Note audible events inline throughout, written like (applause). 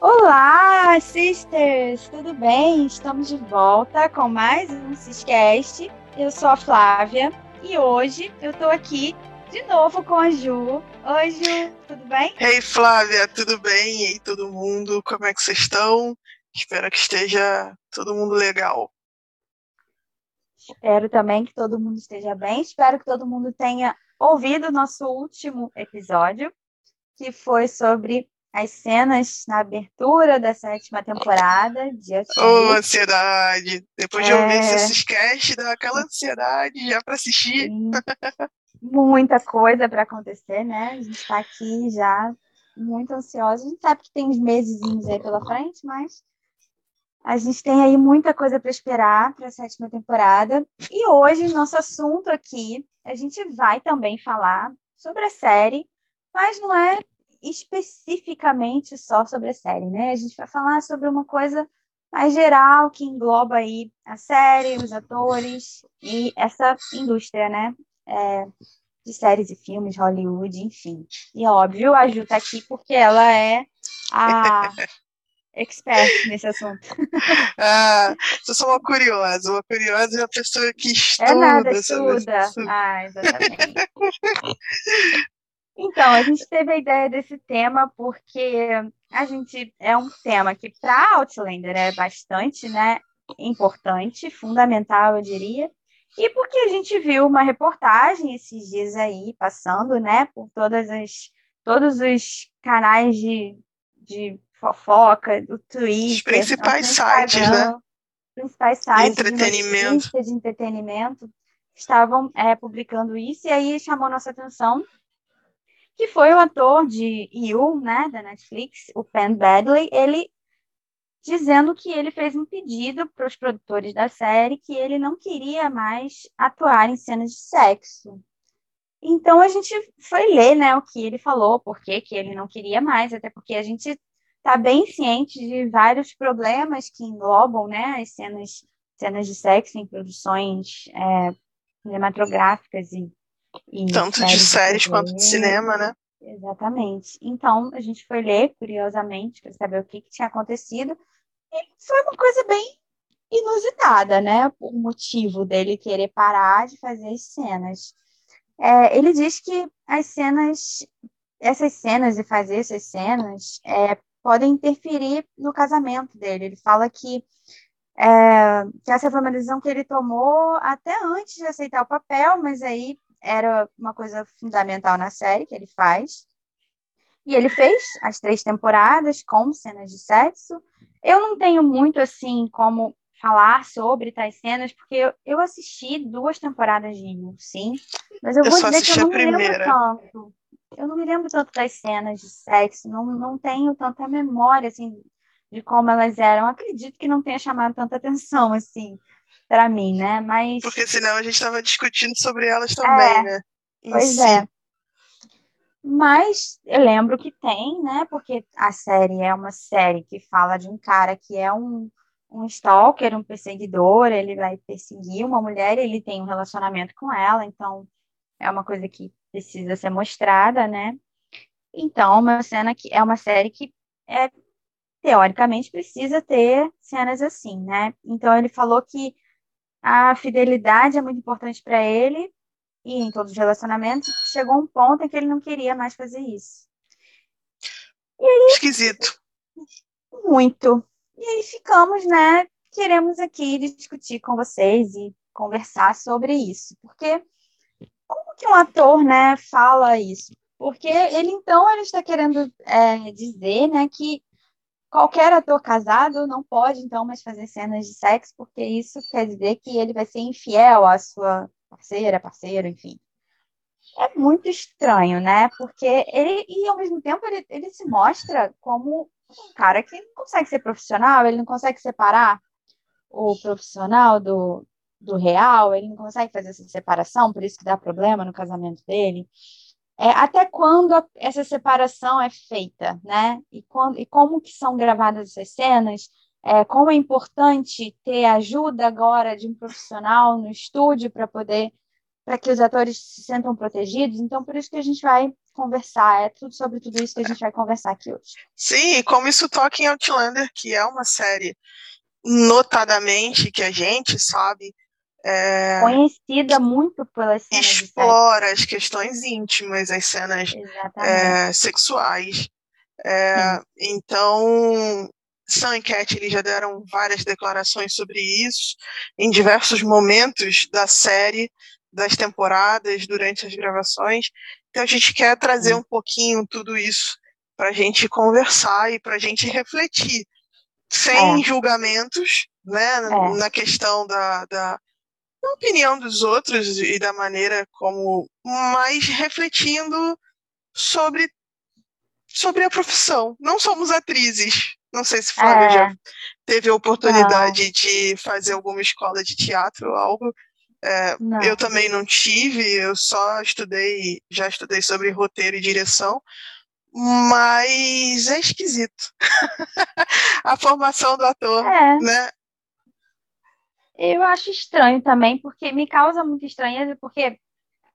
Olá, sisters! Tudo bem? Estamos de volta com mais um Ciscast. Eu sou a Flávia e hoje eu tô aqui de novo com a Ju. Oi, Ju, tudo bem? Hey, Flávia, tudo bem? E aí, todo mundo, como é que vocês estão? Espero que esteja todo mundo legal. Espero também que todo mundo esteja bem. Espero que todo mundo tenha ouvido o nosso último episódio, que foi sobre as cenas na abertura da sétima temporada de Oh, ansiedade! Depois de ouvir é... esses cast, dá aquela ansiedade já para assistir. Sim. Muita coisa para acontecer, né? A gente está aqui já muito ansiosa. A gente sabe que tem uns meses aí pela frente, mas a gente tem aí muita coisa para esperar para a sétima temporada. E hoje, nosso assunto aqui, a gente vai também falar sobre a série, mas não é especificamente só sobre a série, né? A gente vai falar sobre uma coisa mais geral que engloba aí a série, os atores e essa indústria, né? É, de séries e filmes, Hollywood, enfim. E óbvio, a Ju tá aqui porque ela é a (laughs) expert nesse assunto. (laughs) ah, eu sou uma curiosa. Uma curiosa é uma pessoa que estuda. É nada, estuda. Ah, exatamente. (laughs) Então, a gente teve a ideia desse tema porque a gente é um tema que para Outlander é bastante, né, importante, fundamental, eu diria. E porque a gente viu uma reportagem esses dias aí passando, né, por todas as todos os canais de, de fofoca, do Twitter, os principais sites, né? Principais sites de entretenimento, de, de entretenimento estavam é, publicando isso e aí chamou nossa atenção que foi o ator de You, né, da Netflix, o Penn Badley, ele dizendo que ele fez um pedido para os produtores da série que ele não queria mais atuar em cenas de sexo. Então a gente foi ler, né, o que ele falou, por que ele não queria mais, até porque a gente está bem ciente de vários problemas que englobam, né, as cenas, cenas de sexo em produções é, cinematográficas e e Tanto de séries quanto de cinema, né? Exatamente. Então, a gente foi ler, curiosamente, para saber o que, que, tinha acontecido. E foi uma coisa bem inusitada, né? O motivo dele querer parar de fazer as cenas. É, ele diz que as cenas, essas cenas e fazer essas cenas é, podem interferir no casamento dele. Ele fala que, é, que essa foi uma decisão que ele tomou até antes de aceitar o papel, mas aí era uma coisa fundamental na série que ele faz. E ele fez as três temporadas com cenas de sexo. Eu não tenho muito assim como falar sobre tais cenas, porque eu, eu assisti duas temporadas de You, sim. Mas eu, eu vou dizer que eu não me lembro tanto. Eu não me lembro tanto das cenas de sexo, não, não tenho tanta memória assim de como elas eram. Acredito que não tenha chamado tanta atenção assim para mim, né? Mas porque senão a gente estava discutindo sobre elas também, é, né? Em pois si. é. Mas eu lembro que tem, né? Porque a série é uma série que fala de um cara que é um, um stalker, um perseguidor, ele vai perseguir uma mulher, ele tem um relacionamento com ela, então é uma coisa que precisa ser mostrada, né? Então, uma cena que é uma série que é teoricamente precisa ter cenas assim, né? Então ele falou que a fidelidade é muito importante para ele e em todos os relacionamentos. Chegou um ponto em que ele não queria mais fazer isso. Aí, Esquisito. Muito. E aí ficamos, né? Queremos aqui discutir com vocês e conversar sobre isso. Porque como que um ator, né, fala isso? Porque ele, então, ele está querendo é, dizer, né, que Qualquer ator casado não pode, então, mais fazer cenas de sexo, porque isso quer dizer que ele vai ser infiel à sua parceira, parceiro, enfim. É muito estranho, né? Porque ele, e ao mesmo tempo, ele, ele se mostra como um cara que não consegue ser profissional, ele não consegue separar o profissional do, do real, ele não consegue fazer essa separação, por isso que dá problema no casamento dele é, até quando a, essa separação é feita, né? E, quando, e como que são gravadas essas cenas, é, como é importante ter ajuda agora de um profissional no estúdio para poder para que os atores se sentam protegidos. Então, por isso que a gente vai conversar, é tudo sobre tudo isso que a gente vai conversar aqui hoje. Sim, como isso toca em Outlander, que é uma série notadamente que a gente sabe é, conhecida muito pelas cenas explora as questões íntimas, as cenas é, sexuais. É, então, Sam e Cat eles já deram várias declarações sobre isso em diversos momentos da série, das temporadas, durante as gravações. Então a gente quer trazer um pouquinho tudo isso para a gente conversar e para a gente refletir, sem é. julgamentos, né, é. na questão da, da, da opinião dos outros e da maneira como, mas refletindo sobre sobre a profissão. Não somos atrizes. Não sei se Flávia é. já teve a oportunidade não. de fazer alguma escola de teatro ou algo. É, eu também não tive, eu só estudei, já estudei sobre roteiro e direção, mas é esquisito. (laughs) a formação do ator, é. né? Eu acho estranho também, porque me causa muita estranheza, porque,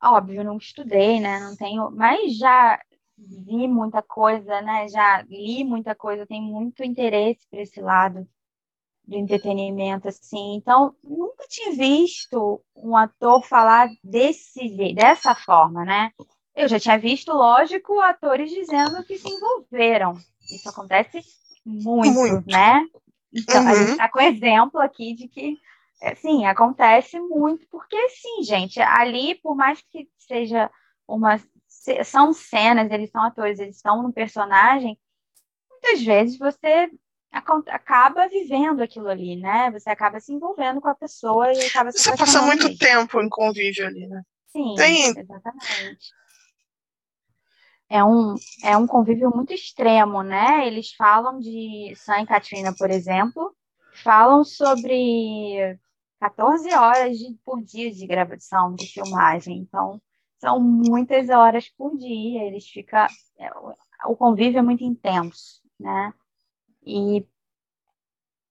óbvio, não estudei, né? Não tenho, mas já vi muita coisa, né? Já li muita coisa, tenho muito interesse por esse lado do entretenimento, assim. Então, nunca tinha visto um ator falar desse dessa forma, né? Eu já tinha visto, lógico, atores dizendo que se envolveram. Isso acontece muito, muito. né? Então, uhum. a gente está com exemplo aqui de que, sim, acontece muito, porque, sim, gente, ali, por mais que seja uma são cenas, eles são atores, eles estão no personagem, muitas vezes você acaba vivendo aquilo ali, né? Você acaba se envolvendo com a pessoa e acaba se Você passa muito tempo em convívio ali, né? Sim, Tem... exatamente. É um, é um convívio muito extremo, né? Eles falam de Sam e Katrina, por exemplo, falam sobre 14 horas de, por dia de gravação, de filmagem. Então, são muitas horas por dia, eles ficam. É, o convívio é muito intenso, né? E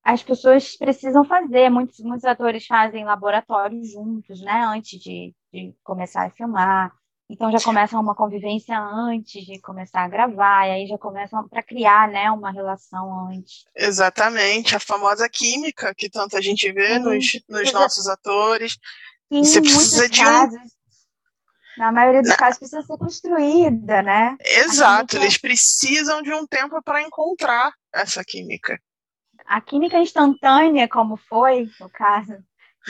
as pessoas precisam fazer, muitos, muitos atores fazem laboratórios juntos, né? Antes de, de começar a filmar. Então já começam uma convivência antes de começar a gravar, e aí já começam para criar, né, uma relação antes. Exatamente, a famosa química que tanta gente vê Sim, nos, nos nossos atores. Sim, Você precisa de um, na maioria dos casos precisa ser construída, né? Exato, eles precisam de um tempo para encontrar essa química. A química instantânea, como foi o caso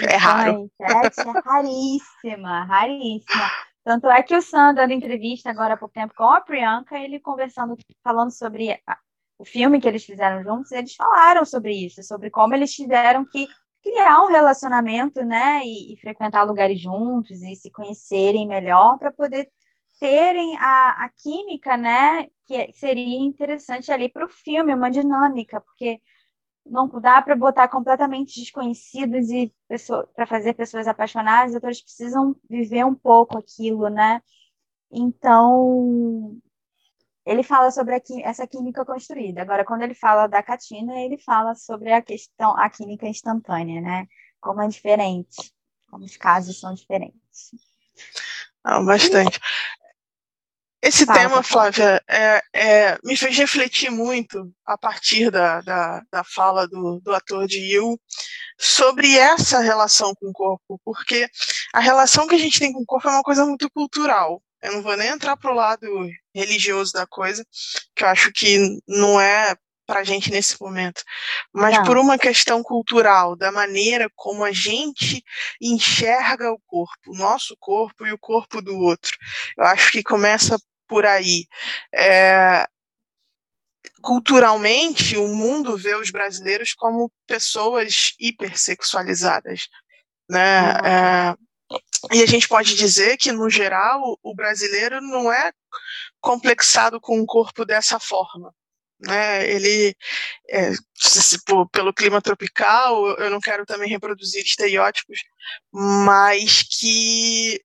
é raro. é raríssima, raríssima. Tanto é que o Sam, dando entrevista agora há pouco tempo com a Priyanka, ele conversando, falando sobre o filme que eles fizeram juntos, eles falaram sobre isso, sobre como eles tiveram que criar um relacionamento, né, e, e frequentar lugares juntos e se conhecerem melhor para poder terem a, a química, né, que seria interessante ali para o filme, uma dinâmica, porque não dá para botar completamente desconhecidos e para fazer pessoas apaixonadas, os atores precisam viver um pouco aquilo, né? Então, ele fala sobre essa química construída. Agora, quando ele fala da Catina, ele fala sobre a questão, a química instantânea, né? Como é diferente, como os casos são diferentes. Não, bastante. Esse tema, Flávia, é, é, me fez refletir muito a partir da, da, da fala do, do ator de Will sobre essa relação com o corpo, porque a relação que a gente tem com o corpo é uma coisa muito cultural. Eu não vou nem entrar pro lado religioso da coisa, que eu acho que não é para gente nesse momento, mas não. por uma questão cultural, da maneira como a gente enxerga o corpo, o nosso corpo e o corpo do outro. Eu acho que começa por aí. É, culturalmente, o mundo vê os brasileiros como pessoas hipersexualizadas. Né? Uhum. É, e a gente pode dizer que, no geral, o brasileiro não é complexado com o corpo dessa forma. Né? Ele, é, se, por, pelo clima tropical, eu não quero também reproduzir estereótipos, mas que,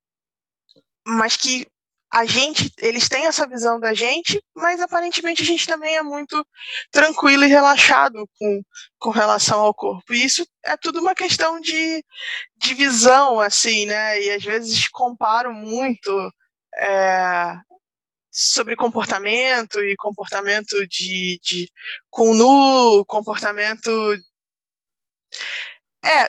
mas que a gente, eles têm essa visão da gente, mas aparentemente a gente também é muito tranquilo e relaxado com, com relação ao corpo. E isso é tudo uma questão de, de visão, assim, né? E às vezes comparo muito é, sobre comportamento e comportamento de, de com nu, comportamento. É,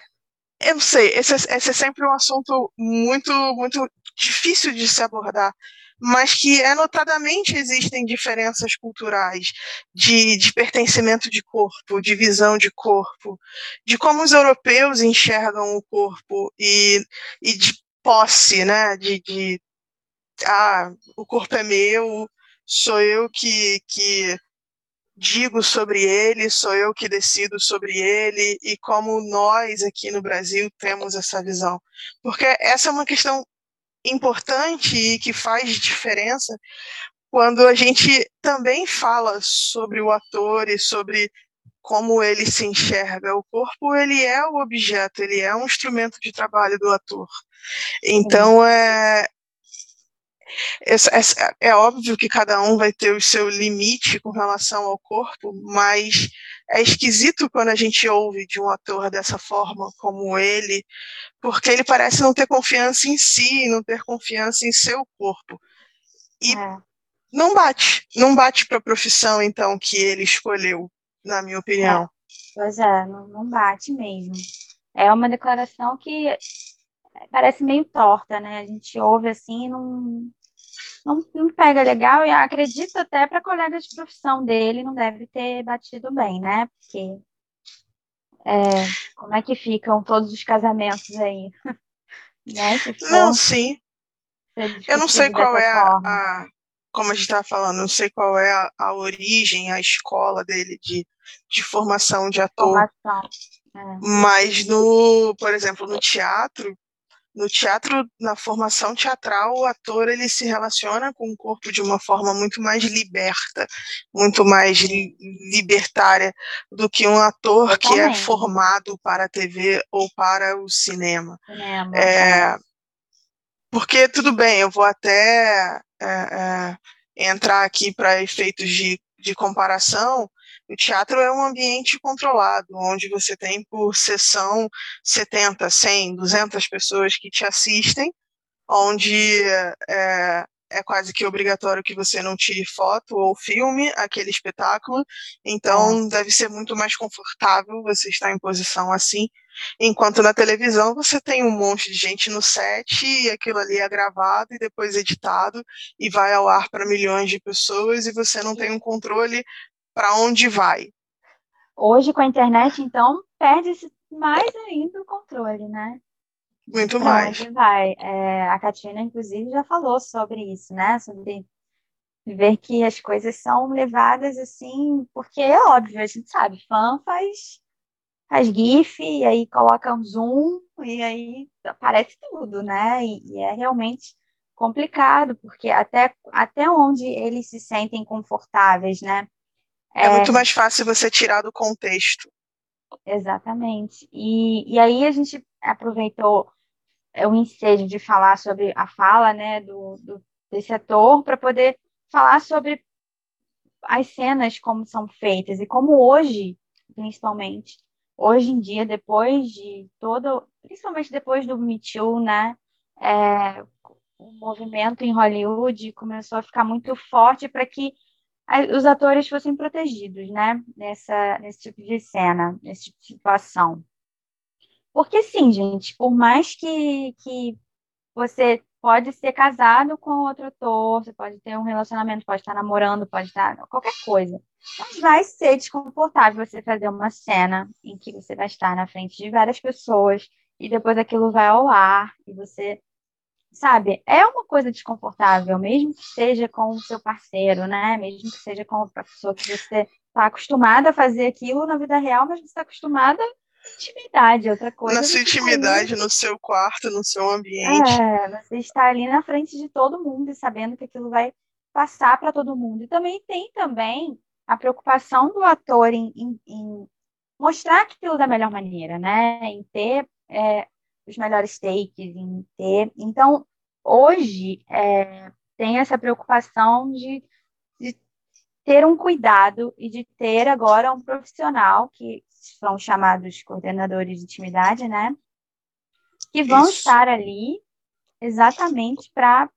eu não sei, esse, esse é sempre um assunto muito, muito difícil de se abordar, mas que é notadamente existem diferenças culturais de, de pertencimento de corpo, de visão de corpo, de como os europeus enxergam o corpo e, e de posse, né? De, de ah, o corpo é meu, sou eu que, que digo sobre ele, sou eu que decido sobre ele, e como nós aqui no Brasil temos essa visão. Porque essa é uma questão importante e que faz diferença quando a gente também fala sobre o ator e sobre como ele se enxerga. O corpo, ele é o objeto, ele é um instrumento de trabalho do ator. Então, é, é, é, óbvio que cada um vai ter o seu limite com relação ao corpo, mas é esquisito quando a gente ouve de um ator dessa forma, como ele, porque ele parece não ter confiança em si, não ter confiança em seu corpo. E é. não bate, não bate para a profissão, então, que ele escolheu, na minha opinião. É. Pois é, não, não bate mesmo. É uma declaração que parece meio torta, né? A gente ouve assim e não, não, não pega legal e acredito até para colegas de profissão dele não deve ter batido bem, né? Porque é, como é que ficam todos os casamentos aí? (laughs) né? não, sim. Eu não sei qual é a, a, como a gente estava falando, não sei qual é a, a, origem, a escola dele de, de formação de ator. Formação. É. Mas no, por exemplo, no teatro, no teatro, na formação teatral, o ator ele se relaciona com o corpo de uma forma muito mais liberta, muito mais li libertária do que um ator que é formado para a TV ou para o cinema. cinema é, porque tudo bem, eu vou até é, é, entrar aqui para efeitos de, de comparação o teatro é um ambiente controlado, onde você tem por sessão 70, 100, 200 pessoas que te assistem, onde é, é quase que obrigatório que você não tire foto ou filme aquele espetáculo, então é. deve ser muito mais confortável você estar em posição assim, enquanto na televisão você tem um monte de gente no set e aquilo ali é gravado e depois editado e vai ao ar para milhões de pessoas e você não tem um controle para onde vai. Hoje, com a internet, então, perde-se mais ainda o controle, né? Muito mais. Onde vai. É, a Katina, inclusive, já falou sobre isso, né? Sobre ver que as coisas são levadas assim, porque é óbvio, a gente sabe, fã faz, faz GIF, e aí coloca um zoom, e aí aparece tudo, né? E, e é realmente complicado, porque até, até onde eles se sentem confortáveis, né? É, é muito mais fácil você tirar do contexto. Exatamente. E, e aí a gente aproveitou é, o ensejo de falar sobre a fala né, do, do desse ator para poder falar sobre as cenas como são feitas e como hoje, principalmente, hoje em dia, depois de todo, principalmente depois do Me Too, né, é, o movimento em Hollywood começou a ficar muito forte para que os atores fossem protegidos, né? Nessa, nesse tipo de cena, nesse tipo de situação. Porque sim, gente, por mais que, que você pode ser casado com outro ator, você pode ter um relacionamento, pode estar namorando, pode estar qualquer coisa. Mas vai ser desconfortável você fazer uma cena em que você vai estar na frente de várias pessoas e depois aquilo vai ao ar e você sabe, é uma coisa desconfortável, mesmo que seja com o seu parceiro, né? Mesmo que seja com a pessoa que você está acostumada a fazer aquilo na vida real, mas você está acostumada intimidade, é outra coisa. Na sua intimidade, no seu quarto, no seu ambiente. É, você está ali na frente de todo mundo e sabendo que aquilo vai passar para todo mundo. E também tem também a preocupação do ator em, em, em mostrar aquilo da melhor maneira, né? Em ter é, os melhores takes, em ter. Então, hoje, é, tem essa preocupação de, de ter um cuidado e de ter agora um profissional que são chamados coordenadores de intimidade, né? Que vão Isso. estar ali exatamente para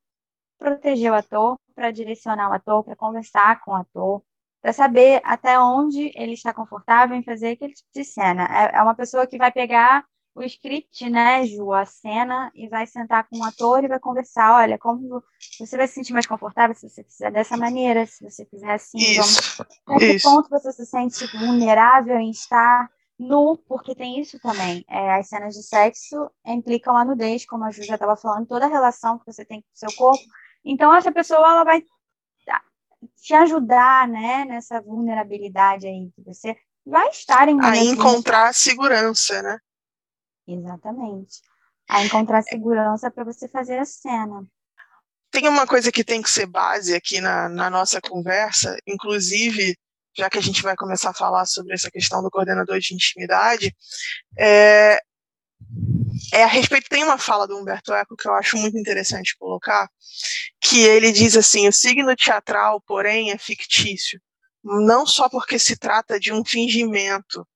proteger o ator, para direcionar o ator, para conversar com o ator, para saber até onde ele está confortável em fazer aquele tipo de cena. É, é uma pessoa que vai pegar o script, né, Ju, a cena, e vai sentar com o ator e vai conversar. Olha, como você vai se sentir mais confortável se você fizer dessa maneira, se você fizer assim. Isso, vamos... Até que ponto você se sente vulnerável em estar nu, porque tem isso também. É, as cenas de sexo implicam a nudez, como a Ju já estava falando, toda a relação que você tem com o seu corpo. Então, essa pessoa ela vai te ajudar né, nessa vulnerabilidade aí, que você vai estar em. A encontrar segurança, né? Exatamente. A encontrar segurança para você fazer a cena. Tem uma coisa que tem que ser base aqui na, na nossa conversa, inclusive, já que a gente vai começar a falar sobre essa questão do coordenador de intimidade, é, é a respeito, tem uma fala do Humberto Eco que eu acho muito interessante colocar, que ele diz assim, o signo teatral, porém, é fictício, não só porque se trata de um fingimento,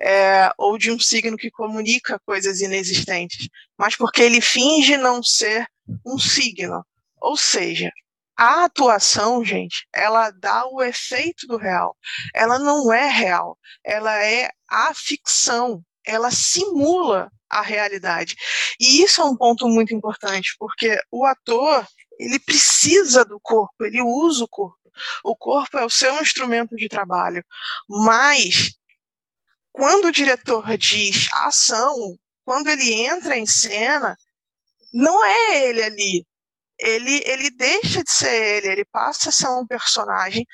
é, ou de um signo que comunica coisas inexistentes, mas porque ele finge não ser um signo. Ou seja, a atuação, gente, ela dá o efeito do real. Ela não é real, ela é a ficção, ela simula a realidade. E isso é um ponto muito importante, porque o ator, ele precisa do corpo, ele usa o corpo. O corpo é o seu instrumento de trabalho, mas quando o diretor diz ação, quando ele entra em cena, não é ele ali. Ele, ele deixa de ser ele, ele passa a ser um personagem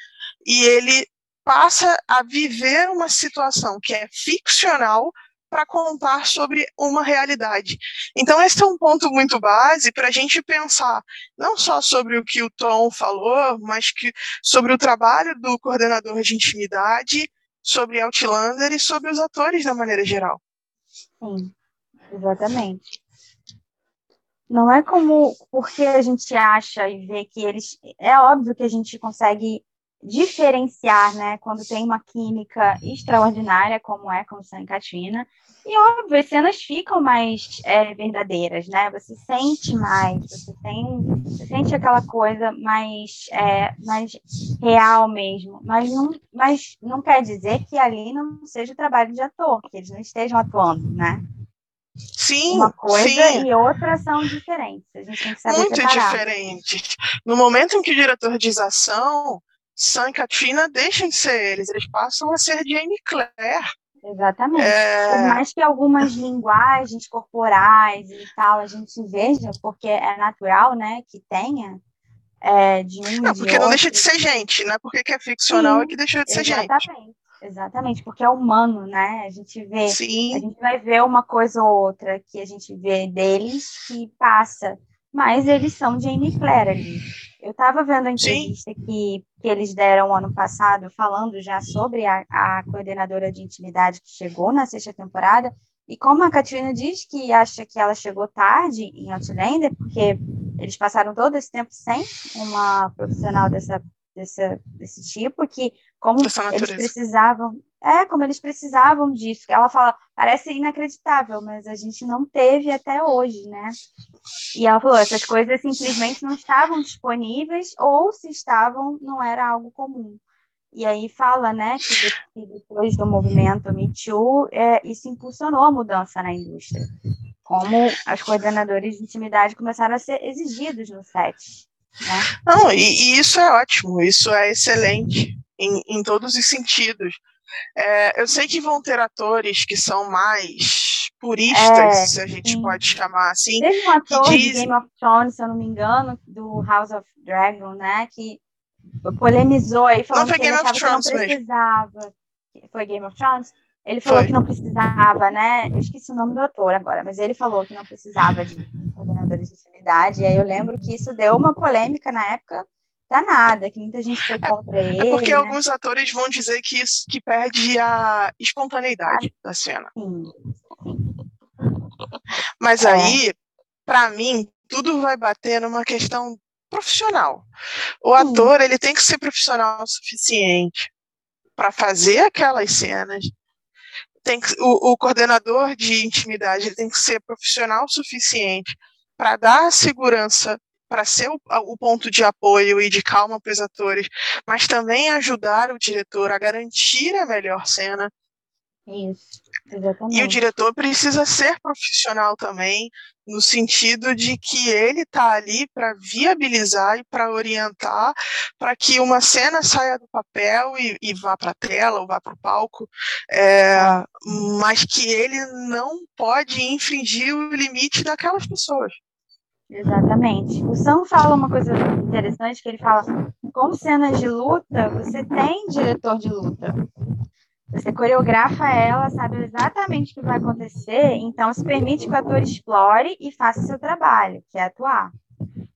e ele passa a viver uma situação que é ficcional para contar sobre uma realidade. Então, esse é um ponto muito base para a gente pensar não só sobre o que o Tom falou, mas que sobre o trabalho do coordenador de intimidade sobre Outlander e sobre os atores da maneira geral. Sim, exatamente. Não é como porque a gente acha e vê que eles. É óbvio que a gente consegue diferenciar, né, quando tem uma química extraordinária, como é com Sam e Katrina, e óbvio, as cenas ficam mais é, verdadeiras, né, você sente mais, você, tem, você sente aquela coisa mais, é, mais real mesmo, mas não, mas não quer dizer que ali não seja o trabalho de ator, que eles não estejam atuando, né? Sim, uma coisa sim. e outra são diferentes. A gente tem que saber Muito separar. diferentes. No momento em que o diretor diz ação, Sam e Katrina deixam de ser eles, eles passam a ser Jane Claire. Exatamente. É... Por mais que algumas linguagens corporais e tal a gente veja, porque é natural, né, que tenha é, de um Não, porque de não deixa de ser gente, né? Porque que é ficcional Sim, é que deixa de ser exatamente. gente. Exatamente, porque é humano, né? A gente vê, Sim. a gente vai ver uma coisa ou outra que a gente vê deles que passa, mas eles são Jane Claire ali. Eu estava vendo a entrevista que, que eles deram ano passado, falando já sobre a, a coordenadora de intimidade que chegou na sexta temporada, e como a Katrina diz que acha que ela chegou tarde em Outlander, porque eles passaram todo esse tempo sem uma profissional dessa, dessa, desse tipo, que como eles precisavam, é, como eles precisavam disso. Ela fala, parece inacreditável, mas a gente não teve até hoje, né? E ela falou, essas coisas simplesmente não estavam disponíveis, ou se estavam, não era algo comum. E aí fala, né, que depois do movimento Me Too, é, isso impulsionou a mudança na indústria. Como as coordenadoras de intimidade começaram a ser exigidos no set. Né? Não, e, e isso é ótimo, isso é excelente em, em todos os sentidos. É, eu sei que vão ter atores que são mais puristas, é, se a gente sim. pode chamar assim. Teve um ator diz... de Game of Thrones, se eu não me engano, do House of Dragon, né, que polemizou aí, falando não, que ele que não precisava. Mesmo. Foi Game of Thrones? Ele falou foi. que não precisava, né? Eu esqueci o nome do ator agora, mas ele falou que não precisava de coordenadores de intimidade. E aí eu lembro que isso deu uma polêmica na época danada, que muita gente foi contra é, ele. É porque né? alguns atores vão dizer que isso que perde a espontaneidade ah, da cena. Sim, sim. Mas é. aí, para mim, tudo vai bater numa questão profissional. O ator ele tem que ser profissional o suficiente para fazer aquelas cenas. Tem que, o, o coordenador de intimidade tem que ser profissional o suficiente para dar segurança para ser o, o, ponto de apoio e de calma para os atores, mas também ajudar o diretor a garantir a melhor cena. Isso, exatamente. E o diretor precisa ser profissional também, no sentido de que ele está ali para viabilizar e para orientar para que uma cena saia do papel e, e vá para a tela ou vá para o palco, é, mas que ele não pode infringir o limite daquelas pessoas. Exatamente. O Sam fala uma coisa interessante, que ele fala, com cenas de luta, você tem diretor de luta. Você coreografa ela, sabe exatamente o que vai acontecer, então se permite que o ator explore e faça seu trabalho, que é atuar.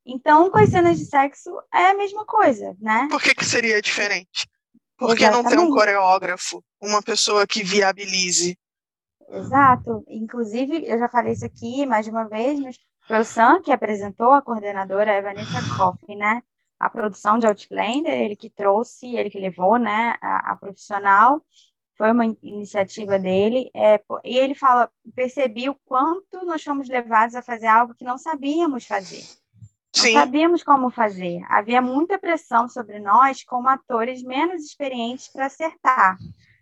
Então, com as cenas de sexo, é a mesma coisa, né? Por que, que seria diferente? Por que não ter um coreógrafo, uma pessoa que viabilize? Exato. Inclusive, eu já falei isso aqui mais de uma vez, mas foi o Sam que apresentou a coordenadora a Vanessa Koff, né? A produção de Outlander, ele que trouxe, ele que levou, né, a, a profissional foi uma iniciativa dele, é, e ele fala, percebi o quanto nós fomos levados a fazer algo que não sabíamos fazer. Não Sim. sabíamos como fazer. Havia muita pressão sobre nós, como atores menos experientes, para acertar.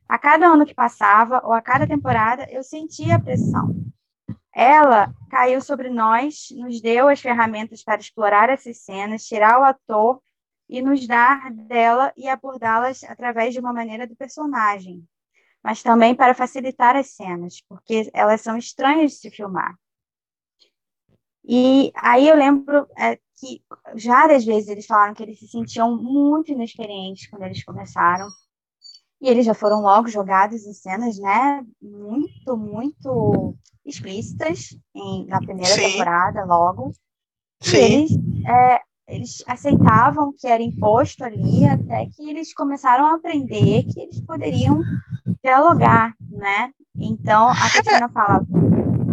A cada ano que passava, ou a cada temporada, eu sentia a pressão. Ela caiu sobre nós, nos deu as ferramentas para explorar essas cenas, tirar o ator e nos dar dela e abordá-las através de uma maneira do personagem mas também para facilitar as cenas, porque elas são estranhas de se filmar. E aí eu lembro é, que várias vezes eles falaram que eles se sentiam muito inexperientes quando eles começaram. E eles já foram logo jogados em cenas, né, muito, muito explícitas em, na primeira Sim. temporada, logo. Sim. E eles, é, eles aceitavam que era imposto ali, até que eles começaram a aprender que eles poderiam dialogar, né? Então, a Cristina fala,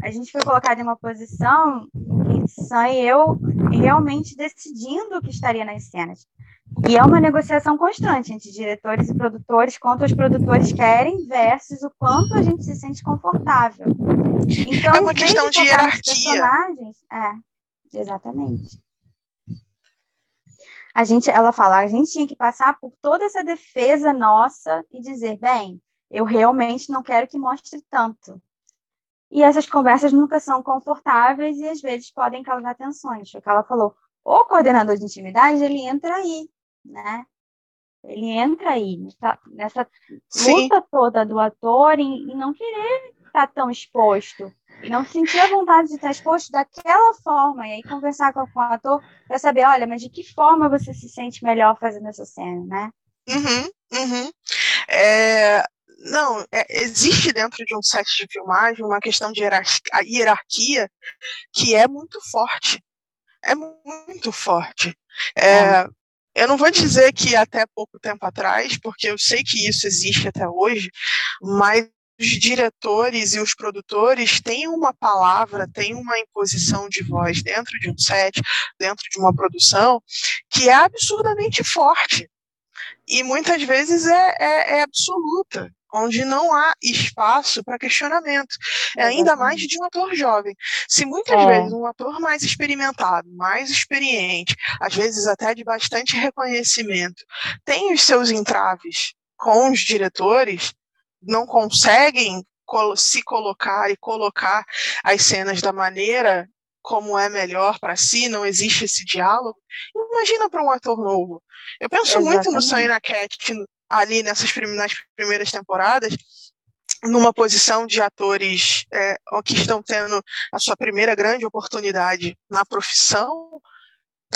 a gente foi colocado em uma posição que Sam e eu realmente decidindo o que estaria nas cenas. E é uma negociação constante entre diretores e produtores, quanto os produtores querem versus o quanto a gente se sente confortável. Então, é uma questão de hierarquia. É, exatamente. A gente, ela fala, a gente tinha que passar por toda essa defesa nossa e dizer, bem, eu realmente não quero que mostre tanto. E essas conversas nunca são confortáveis e às vezes podem causar tensões. O que ela falou, o coordenador de intimidade, ele entra aí, né? Ele entra aí, nessa, nessa luta toda do ator em, em não querer estar tão exposto, não sentir a vontade de estar exposto daquela forma, e aí conversar com, com o ator para saber, olha, mas de que forma você se sente melhor fazendo essa cena, né? Uhum, uhum. É, é, existe dentro de um set de filmagem uma questão de hierarquia, hierarquia que é muito forte. É muito forte. É, eu não vou dizer que até pouco tempo atrás, porque eu sei que isso existe até hoje, mas os diretores e os produtores têm uma palavra, têm uma imposição de voz dentro de um set, dentro de uma produção, que é absurdamente forte. E muitas vezes é, é, é absoluta onde não há espaço para questionamento, é ainda mais de um ator jovem. Se muitas é. vezes um ator mais experimentado, mais experiente, às vezes até de bastante reconhecimento, tem os seus entraves com os diretores, não conseguem se colocar e colocar as cenas da maneira como é melhor para si, não existe esse diálogo. Imagina para um ator novo. Eu penso Exatamente. muito no Sonho na Cat ali nessas nas primeiras temporadas, numa posição de atores é, que estão tendo a sua primeira grande oportunidade na profissão.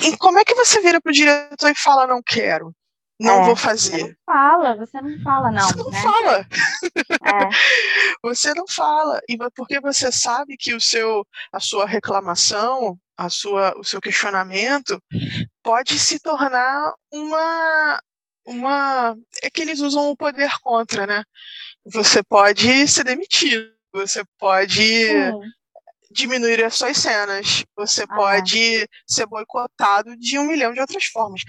E como é que você vira para o diretor e fala não quero? Não é, vou fazer. Você não fala, você não fala, não. Você não né? fala. É. (laughs) Você não fala. E porque você sabe que o seu, a sua reclamação, a sua, o seu questionamento pode se tornar uma, uma. É que eles usam o poder contra, né? Você pode ser demitido, você pode. diminuir as suas cenas. Você ah, pode ser boicotado de um milhão de outras formas.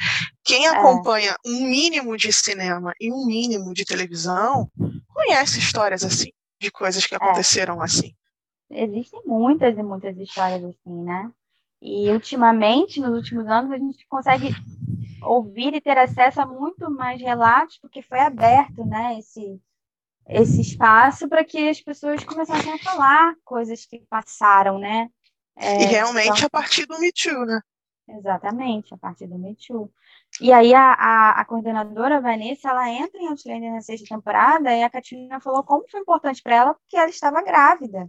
Quem é. acompanha um mínimo de cinema e um mínimo de televisão conhece histórias assim, de coisas que é. aconteceram assim. Existem muitas e muitas histórias assim, né? E ultimamente, nos últimos anos, a gente consegue ouvir e ter acesso a muito mais relatos, porque foi aberto, né, esse, esse espaço para que as pessoas começassem a falar coisas que passaram, né? É, e realmente então... a partir do Me Too, né? Exatamente, a partir do Me Too. E aí a, a, a coordenadora Vanessa, ela entra em Outlander na sexta temporada e a Catina falou como foi importante para ela, porque ela estava grávida,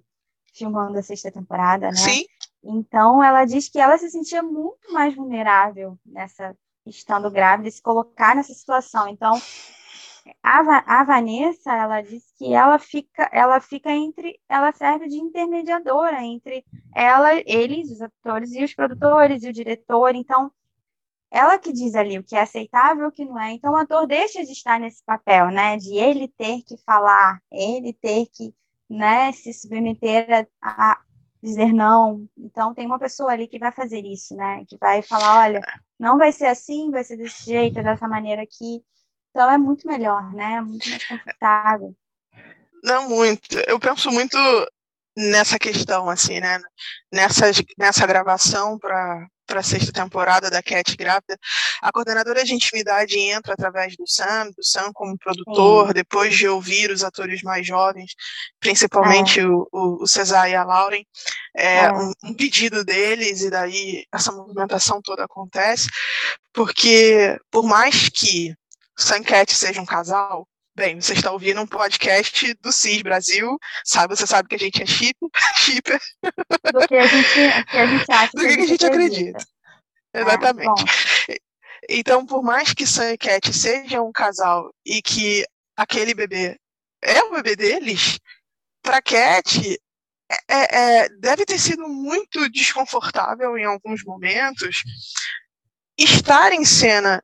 filmando a sexta temporada, né? Sim. Então ela diz que ela se sentia muito mais vulnerável nessa estando grávida se colocar nessa situação. Então a, a Vanessa, ela disse que ela fica, ela fica entre, ela serve de intermediadora entre ela, eles, os atores e os produtores e o diretor. Então, ela que diz ali o que é aceitável e o que não é. Então, o ator deixa de estar nesse papel, né, de ele ter que falar, ele ter que, né, se submeter a, a dizer não. Então, tem uma pessoa ali que vai fazer isso, né, que vai falar, olha, não vai ser assim, vai ser desse jeito, dessa maneira aqui. Então é muito melhor, né? Muito mais confortável. Não muito. Eu penso muito nessa questão, assim, né? Nessa, nessa gravação para para a sexta temporada da Cat Grávida, a coordenadora de intimidade entra através do Sam, do Sam como produtor, Sim. depois de ouvir os atores mais jovens, principalmente é. o, o, o Cesar e a Lauren, é, é. Um, um, pedido deles, e daí essa movimentação toda acontece, porque por mais que Sanquete seja um casal, bem, você está ouvindo um podcast do CIS Brasil, sabe? Você sabe que a gente é chip, (laughs) shipper. Do que a gente, que a gente acha. Do que, que a gente acredita. acredita. É, Exatamente. É, então, por mais que Sam e Cat sejam um casal e que aquele bebê é o bebê deles, para Cat é, é, deve ter sido muito desconfortável em alguns momentos estar em cena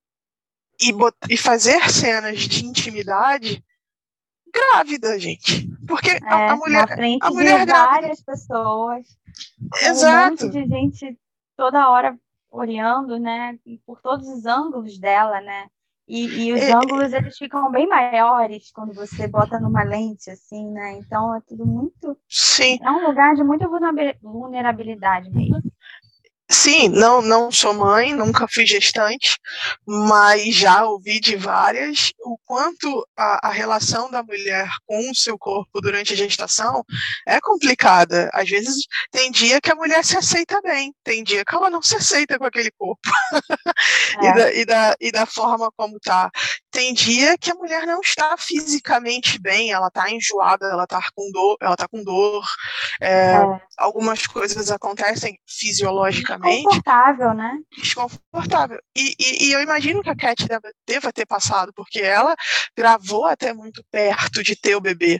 e, e fazer cenas de intimidade grávida, gente. Porque é, a, a, mulher. Na frente a mulher de grávida. várias pessoas. Exato. Um monte de gente toda hora olhando, né? Por todos os ângulos dela, né? E, e os é, ângulos eles ficam bem maiores quando você bota numa lente, assim, né? Então é tudo muito. Sim. É um lugar de muita vulnerabilidade mesmo. Sim, não, não sou mãe, nunca fui gestante, mas já ouvi de várias o quanto a, a, relação da mulher com o seu corpo durante a gestação é complicada. Às vezes tem dia que a mulher se aceita bem, tem dia que ela não se aceita com aquele corpo (laughs) é. e, da, e, da, e da forma como tá. Tem dia que a mulher não está fisicamente bem, ela está enjoada, ela está com dor, ela tá com dor. É, é. Algumas coisas acontecem fisiologicamente Desconfortável, né? Desconfortável. E, e, e, eu imagino que a Cat deva, deva, ter passado, porque ela gravou até muito perto de ter o bebê.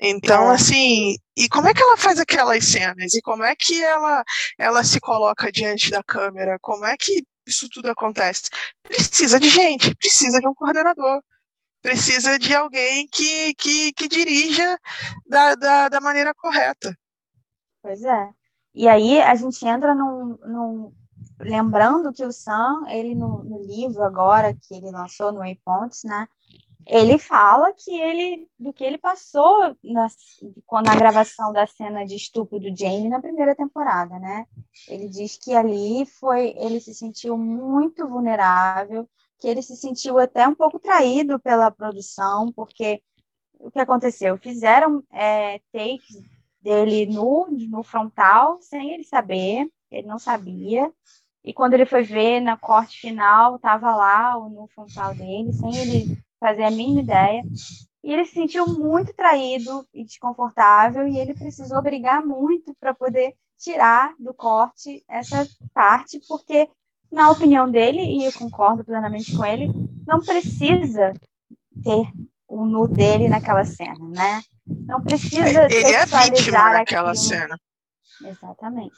Então, é. assim, e como é que ela faz aquelas cenas? E como é que ela, ela se coloca diante da câmera? Como é que isso tudo acontece? Precisa de gente, precisa de um coordenador precisa de alguém que, que, que dirija da, da, da, maneira correta. Pois é. E aí a gente entra num, num lembrando que o Sam, ele no, no, livro agora que ele lançou no Waypoints, né? Ele fala que ele do que ele passou na, na gravação da cena de estupro do Jamie na primeira temporada, né? Ele diz que ali foi, ele se sentiu muito vulnerável, que ele se sentiu até um pouco traído pela produção, porque o que aconteceu? Fizeram é, takes dele no, no frontal, sem ele saber, ele não sabia. E quando ele foi ver na corte final, estava lá no frontal dele, sem ele fazer a mínima ideia. E ele se sentiu muito traído e desconfortável, e ele precisou brigar muito para poder tirar do corte essa parte, porque, na opinião dele, e eu concordo plenamente com ele, não precisa ter o nu dele naquela cena, né? Não precisa Ele é vítima naquela aquilo. cena. Exatamente.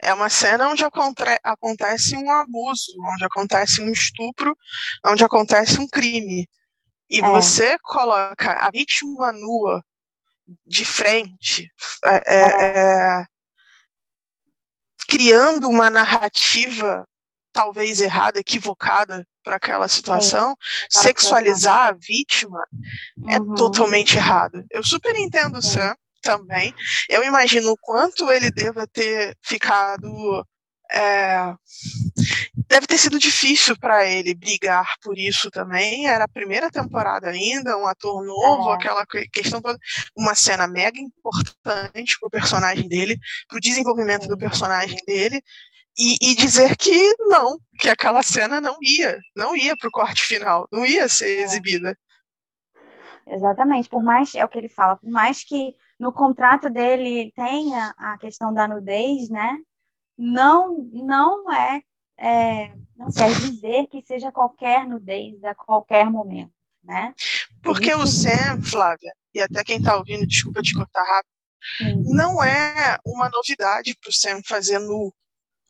É uma cena onde acontece um abuso, onde acontece um estupro, onde acontece um crime. E é. você coloca a vítima nua de frente. É, é, é. é criando uma narrativa talvez errada, equivocada para aquela situação, Sim. sexualizar a vítima é uhum. totalmente errado. Eu super entendo o Sam também. Eu imagino o quanto ele deva ter ficado é, deve ter sido difícil para ele brigar por isso também. Era a primeira temporada ainda, um ator novo, é. aquela questão toda, uma cena mega importante para o personagem dele, para o desenvolvimento do personagem dele. E, e, dizer que não, que aquela cena não ia, não ia para o corte final, não ia ser é. exibida. Exatamente, por mais, é o que ele fala, por mais que no contrato dele tenha a questão da nudez, né? não, não é, é, não quer dizer que seja qualquer nudez a qualquer momento, né? Porque o Sam, Flávia, e até quem está ouvindo, desculpa te cortar rápido, Sim. não é uma novidade para o Sam fazer nu.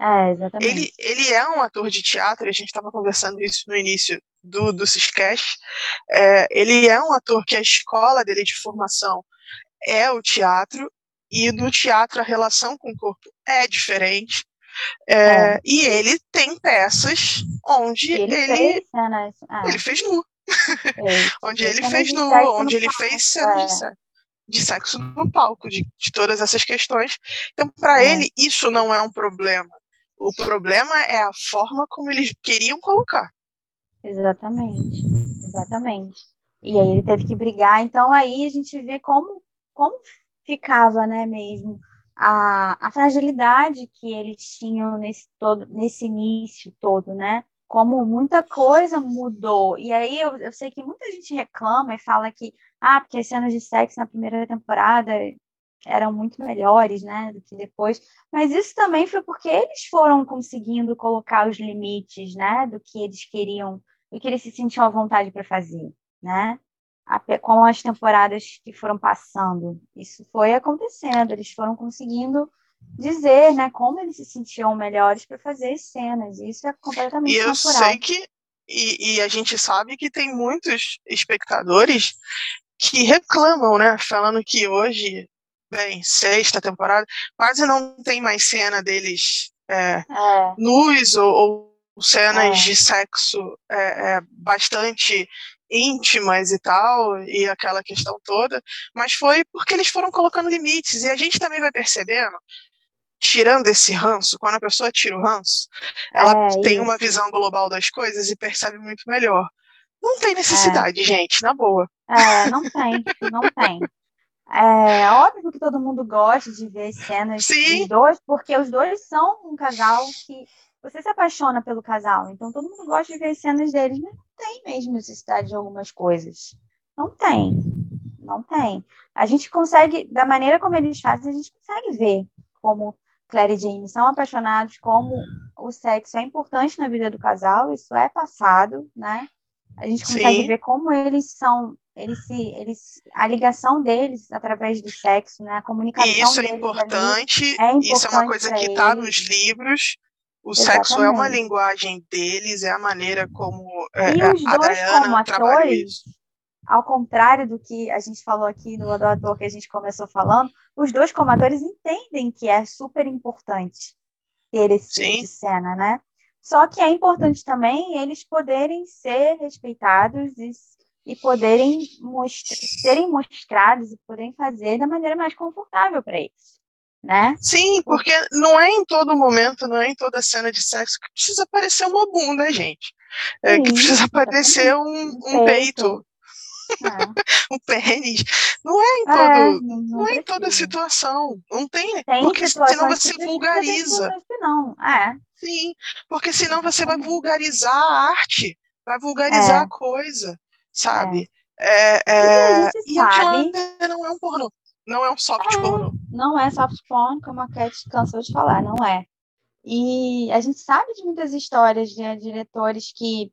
É, exatamente. Ele, ele é um ator de teatro, a gente estava conversando isso no início do, do Ciscast. É, ele é um ator que a escola dele de formação é o teatro, e no teatro a relação com o corpo é diferente. É, é. E ele tem peças onde ele, ele fez, cenas, ah. ele fez nu. (laughs) onde ele fez nu, onde ele fez cenas é. de, sexo no palco, de, de todas essas questões. Então, para é. ele, isso não é um problema. O problema é a forma como eles queriam colocar. Exatamente, exatamente. E aí ele teve que brigar. Então aí a gente vê como, como ficava, né, mesmo a, a fragilidade que eles tinham nesse todo, nesse início todo, né? Como muita coisa mudou. E aí eu, eu sei que muita gente reclama e fala que, ah, porque as cenas de sexo na primeira temporada eram muito melhores, né, do que depois. Mas isso também foi porque eles foram conseguindo colocar os limites, né, do que eles queriam, do que eles se sentiam à vontade para fazer, né? Com as temporadas que foram passando. Isso foi acontecendo, eles foram conseguindo dizer, né, como eles se sentiam melhores para fazer as cenas. Isso é completamente e eu natural. sei que e, e, a gente sabe que tem muitos espectadores que reclamam, né, falando que hoje, bem, sexta temporada, quase não tem mais cena deles é, é. nus ou, ou cenas é. de sexo é, é, bastante íntimas e tal, e aquela questão toda, mas foi porque eles foram colocando limites, e a gente também vai percebendo, tirando esse ranço, quando a pessoa tira o ranço, ela é, tem isso. uma visão global das coisas e percebe muito melhor. Não tem necessidade, é. gente, na boa. É, não tem, não tem. É óbvio que todo mundo gosta de ver cenas Sim. dos dois, porque os dois são um casal que você se apaixona pelo casal, então todo mundo gosta de ver as cenas deles, mas não tem mesmo necessidade de algumas coisas. Não tem. Não tem. A gente consegue, da maneira como eles fazem, a gente consegue ver como Claire e Jamie são apaixonados, como o sexo é importante na vida do casal, isso é passado, né? A gente consegue Sim. ver como eles são, eles se, eles, a ligação deles através do sexo, né? A comunicação isso é importante, é importante, isso é uma coisa que está nos livros, o Exatamente. sexo é uma linguagem deles, é a maneira como é, e os a dois Diana como atores, ao contrário do que a gente falou aqui no do ator que a gente começou falando, os dois como atores entendem que é super importante ter esse tipo de cena, né? Só que é importante também eles poderem ser respeitados e, e poderem serem mostrados e poderem fazer da maneira mais confortável para eles né? Sim, porque não é em todo momento, não é em toda cena de sexo que precisa aparecer uma bunda, gente. É Sim, que precisa aparecer um, um peito. É. (laughs) um pênis. Não é em todo, é, não, não é em toda situação. Não tem, tem porque senão você vulgariza. Não, é. Sim, porque senão você vai vulgarizar a arte, vai vulgarizar é. a coisa, sabe? É. É, e a sabe... não é um pornô. Não é um soft é, porn. Não é soft porn, como a Cat cansou de falar, não é. E a gente sabe de muitas histórias de diretores que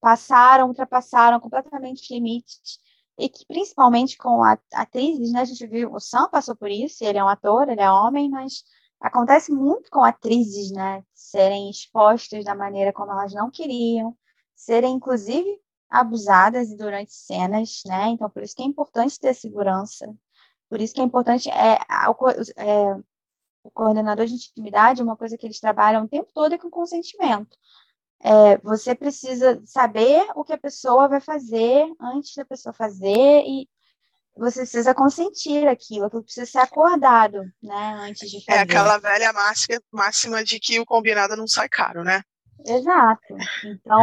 passaram, ultrapassaram completamente limites, e que principalmente com atrizes, né? A gente viu, o Sam passou por isso, ele é um ator, ele é homem, mas acontece muito com atrizes, né? Serem expostas da maneira como elas não queriam, serem inclusive abusadas durante cenas, né? Então, por isso que é importante ter segurança por isso que é importante é, é o coordenador de intimidade, uma coisa que eles trabalham o tempo todo é com consentimento. É, você precisa saber o que a pessoa vai fazer antes da pessoa fazer e você precisa consentir aquilo, aquilo precisa ser acordado, né, antes de é fazer. É aquela velha máxima, máxima de que o combinado não sai caro, né? Exato. Então,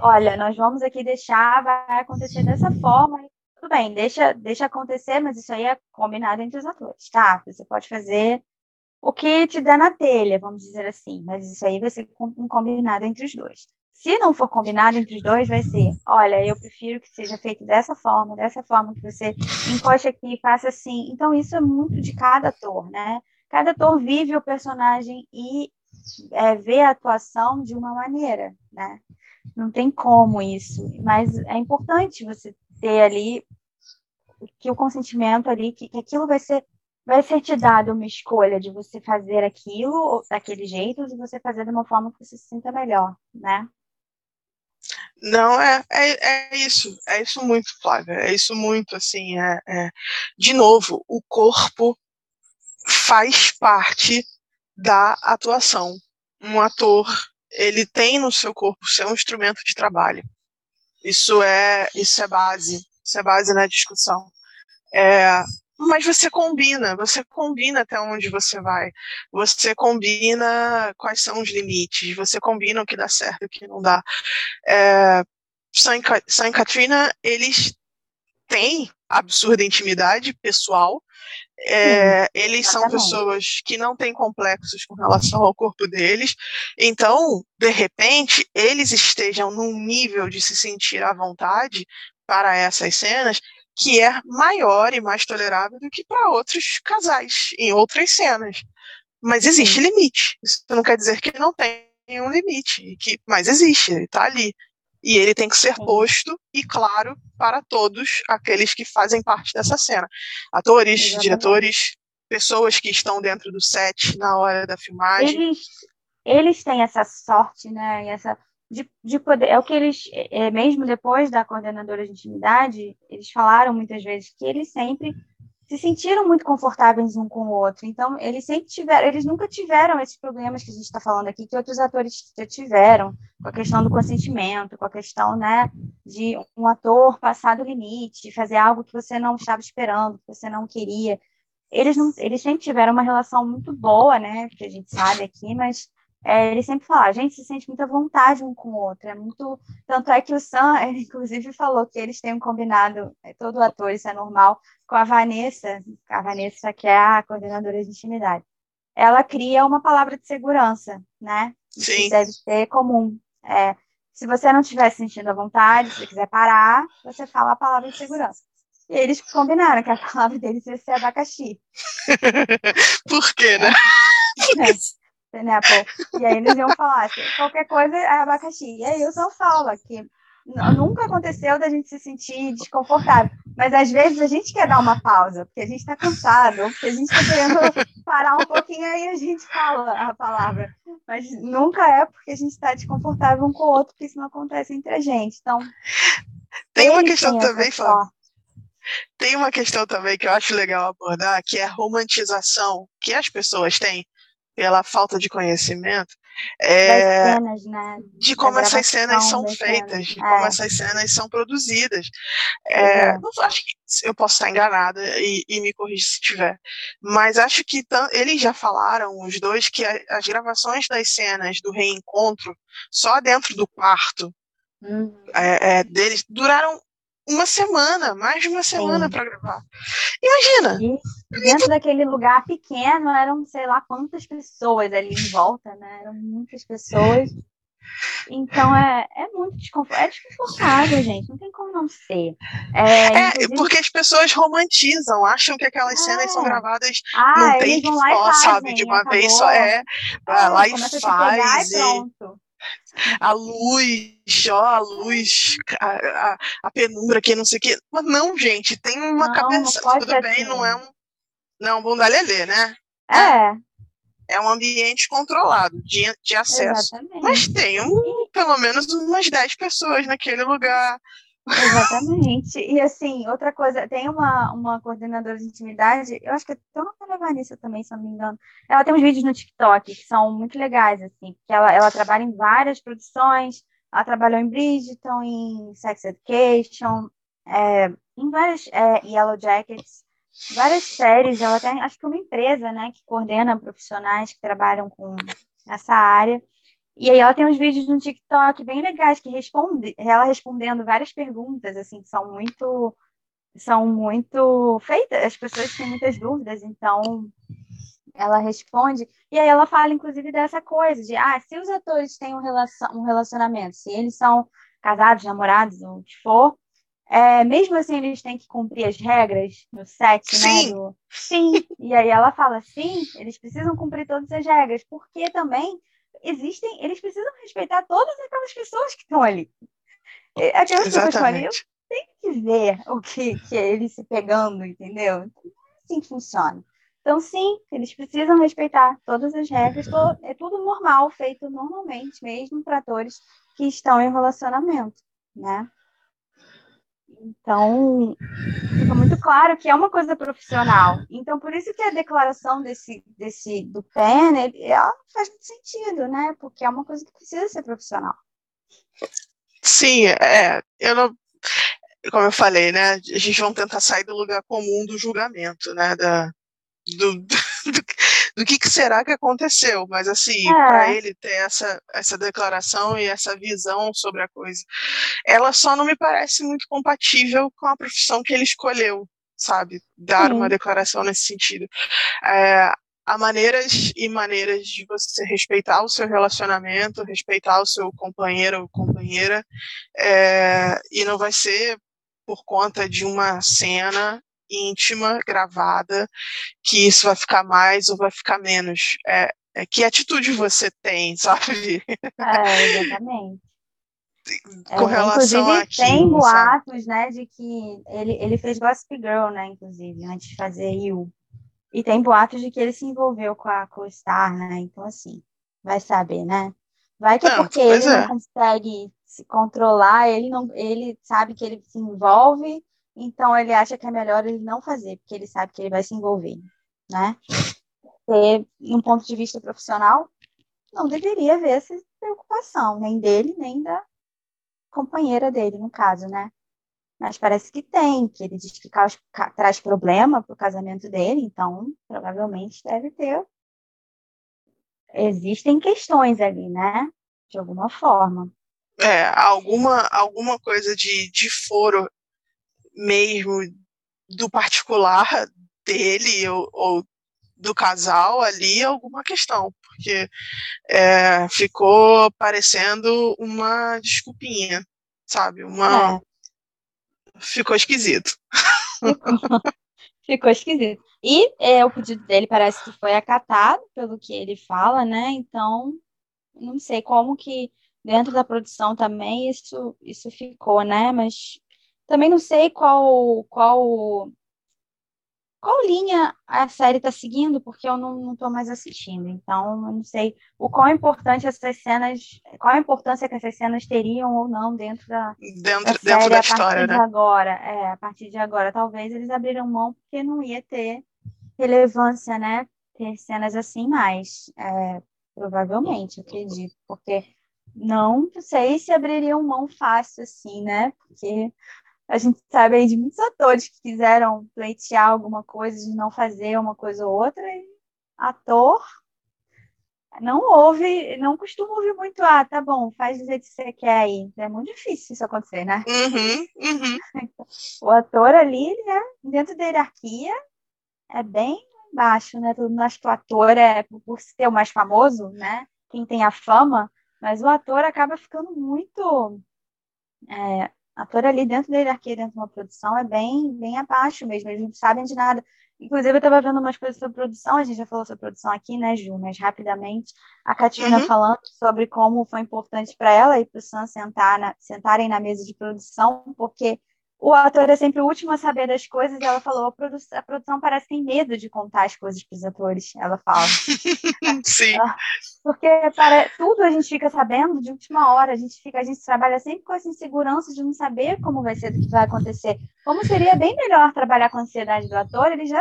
olha, nós vamos aqui deixar, vai acontecer dessa forma, tudo bem, deixa, deixa acontecer, mas isso aí é combinado entre os atores, tá? Você pode fazer o que te dá na telha, vamos dizer assim, mas isso aí vai ser um combinado entre os dois. Se não for combinado entre os dois, vai ser, olha, eu prefiro que seja feito dessa forma, dessa forma que você encoste aqui e faça assim. Então, isso é muito de cada ator, né? Cada ator vive o personagem e é, vê a atuação de uma maneira, né? Não tem como isso, mas é importante você ter ali que o consentimento ali, que, que aquilo vai ser vai ser te dado uma escolha de você fazer aquilo daquele jeito ou de você fazer de uma forma que você se sinta melhor, né? Não, é, é, é isso, é isso muito, Flávia, é isso muito, assim, é, é, de novo, o corpo faz parte da atuação. Um ator, ele tem no seu corpo ser um instrumento de trabalho. Isso é, isso é base, isso é base na discussão. É, mas você combina, você combina até onde você vai, você combina quais são os limites, você combina o que dá certo e o que não dá. É, Saint Katrina, eles têm absurda intimidade pessoal, é, eles são pessoas que não têm complexos com relação ao corpo deles, então, de repente, eles estejam num nível de se sentir à vontade para essas cenas que é maior e mais tolerável do que para outros casais em outras cenas. Mas existe limite. Isso não quer dizer que não tem um limite, que, mas existe, ele está ali. E ele tem que ser posto e claro para todos aqueles que fazem parte dessa cena. Atores, Exatamente. diretores, pessoas que estão dentro do set na hora da filmagem. Eles, eles têm essa sorte, né? Essa de, de poder. É o que eles, é, mesmo depois da coordenadora de intimidade, eles falaram muitas vezes que eles sempre se sentiram muito confortáveis um com o outro. Então, eles sempre tiveram, eles nunca tiveram esses problemas que a gente está falando aqui, que outros atores já tiveram, com a questão do consentimento, com a questão, né, de um ator passar do limite, fazer algo que você não estava esperando, que você não queria. Eles, não, eles sempre tiveram uma relação muito boa, né, que a gente sabe aqui, mas é, ele sempre fala, a gente se sente muita vontade um com o outro, é muito, tanto é que o Sam, (laughs) ele, inclusive falou que eles têm um combinado, é, todo ator, isso é normal, com a Vanessa, a Vanessa que é a coordenadora de intimidade, ela cria uma palavra de segurança, né, Sim. que deve ser comum, é, se você não estiver sentindo a vontade, se você quiser parar, você fala a palavra de segurança. E eles combinaram que a palavra deles ia ser abacaxi. (laughs) Por quê, né? É. (laughs) Né, e aí eles iam falar assim, qualquer coisa é abacaxi. E aí o Sam fala que nunca aconteceu da gente se sentir desconfortável. Mas às vezes a gente quer dar uma pausa, porque a gente está cansado, porque a gente está querendo parar um pouquinho, aí a gente fala a palavra. Mas nunca é porque a gente está desconfortável um com o outro, porque isso não acontece entre a gente. Então. Tem uma questão também, Fábio. Tem uma questão também que eu acho legal abordar, que é a romantização que as pessoas têm pela falta de conhecimento é, cenas, né? de como essas cenas são feitas, de como é. essas cenas são produzidas. É, é. Não acho que eu posso estar enganada e, e me corrija se tiver, mas acho que eles já falaram, os dois, que a, as gravações das cenas do reencontro, só dentro do quarto uhum. É, deles, duraram uma semana, mais de uma semana para gravar. Imagina! E dentro daquele lugar pequeno eram, sei lá, quantas pessoas ali em volta, né? Eram muitas pessoas. Então é, é muito desconfortável. É desconfortável, gente. Não tem como não ser. É, é inclusive... porque as pessoas romantizam, acham que aquelas é. cenas são gravadas ah, num take só, sabe? De uma vez só. É, vai lá e faz. E... Pronto a luz, ó, a luz, a, a, a penumbra aqui, não sei o quê. Mas não, gente, tem uma não, cabeça. Não tudo bem, assim. não é um. Não, bunda lelê, né? É. É um ambiente controlado de, de acesso. Exatamente. Mas tem um, pelo menos umas 10 pessoas naquele lugar. Exatamente. E assim, outra coisa, tem uma, uma coordenadora de intimidade, eu acho que eu não vou levar nisso também, se não me engano. Ela tem uns vídeos no TikTok que são muito legais, assim, porque ela, ela trabalha em várias produções, ela trabalhou em Bridgerton, em Sex Education, é, em várias é, Yellow Jackets, várias séries. Ela tem, acho que uma empresa, né, que coordena profissionais que trabalham com essa área. E aí ela tem uns vídeos no TikTok bem legais que responde, ela respondendo várias perguntas assim que são muito são muito feitas, as pessoas têm muitas dúvidas, então ela responde e aí ela fala inclusive dessa coisa de ah, se os atores têm um, relacion, um relacionamento, se eles são casados, namorados ou o que for, é, mesmo assim eles têm que cumprir as regras no set, né, sim. né? Do... Sim. E aí ela fala, sim, eles precisam cumprir todas as regras, porque também existem, eles precisam respeitar todas aquelas pessoas que estão ali. Aquelas pessoas que estão ali, tem que ver o que, que é eles se pegando, entendeu? É assim que funciona. Então, sim, eles precisam respeitar todas as regras, é tudo normal, feito normalmente, mesmo para atores que estão em relacionamento, né? Então, claro que é uma coisa profissional. Então, por isso que a declaração desse, desse do PEN, ela faz muito sentido, né? Porque é uma coisa que precisa ser profissional. Sim, é, eu não, como eu falei, né? A gente vai tentar sair do lugar comum do julgamento, né? Da, do, (laughs) do, do que, que, será que aconteceu, mas assim, é. para ele ter essa, essa declaração e essa visão sobre a coisa, ela só não me parece muito compatível com a profissão que ele escolheu, sabe? Dar uma declaração nesse sentido. É, há maneiras e maneiras de você respeitar o seu relacionamento, respeitar o seu companheiro ou companheira, é, e não vai ser por conta de uma cena íntima, gravada, que isso vai ficar mais ou vai ficar menos. É, é que atitude você tem, (laughs) sabe? É, exatamente. Com é, relação inclusive, a tem boatos, sabe? né, de que ele, ele fez Gossip Girl, né, inclusive, antes de fazer You. E tem boatos de que ele se envolveu com a co-star, né, então assim, vai saber, né? Vai que é porque ele é. não consegue se controlar, ele não, ele sabe que ele se envolve então ele acha que é melhor ele não fazer, porque ele sabe que ele vai se envolver, né? E, um ponto de vista profissional, não deveria haver essa preocupação, nem dele, nem da companheira dele, no caso, né? Mas parece que tem, que ele diz que traz problema para o casamento dele, então provavelmente deve ter. Existem questões ali, né? De alguma forma. É, alguma, alguma coisa de, de foro mesmo do particular dele ou, ou do casal ali alguma questão, porque é, ficou parecendo uma desculpinha, sabe? Uma. É. Ficou esquisito. Ficou, (laughs) ficou esquisito. E é, o pedido dele parece que foi acatado, pelo que ele fala, né? Então, não sei como que dentro da produção também isso, isso ficou, né? Mas também não sei qual qual qual linha a série está seguindo, porque eu não estou mais assistindo. Então, eu não sei o qual é importante essas cenas, qual a importância que essas cenas teriam ou não dentro da, dentro, da, série, dentro da história, a partir né? de agora. É, a partir de agora, talvez eles abriram mão porque não ia ter relevância, né? Ter cenas assim mais, é, provavelmente, acredito, porque não sei se abririam mão fácil assim, né? Porque a gente sabe aí de muitos atores que quiseram pleitear alguma coisa, de não fazer uma coisa ou outra, e ator não ouve, não costuma ouvir muito, ah, tá bom, faz do jeito que você quer aí. É muito difícil isso acontecer, né? Uhum, uhum. (laughs) o ator ali, né, dentro da hierarquia, é bem baixo, né? Todo mundo acha que o ator é por ser o mais famoso, né? Quem tem a fama, mas o ator acaba ficando muito é, ator ali dentro da hierarquia, dentro de uma produção, é bem, bem abaixo mesmo, eles não sabem de nada. Inclusive, eu estava vendo umas coisas sobre produção, a gente já falou sobre produção aqui, né, Ju? Mas rapidamente, a Catina uhum. falando sobre como foi importante para ela e para o Sam sentar na, sentarem na mesa de produção, porque o ator é sempre o último a saber das coisas. Ela falou: a, produ a produção parece que tem medo de contar as coisas para os atores. Ela fala. (laughs) Sim. Porque para tudo a gente fica sabendo de última hora. A gente fica, a gente trabalha sempre com essa insegurança de não saber como vai ser, o que vai acontecer. Como seria bem melhor trabalhar com a ansiedade do ator, ele já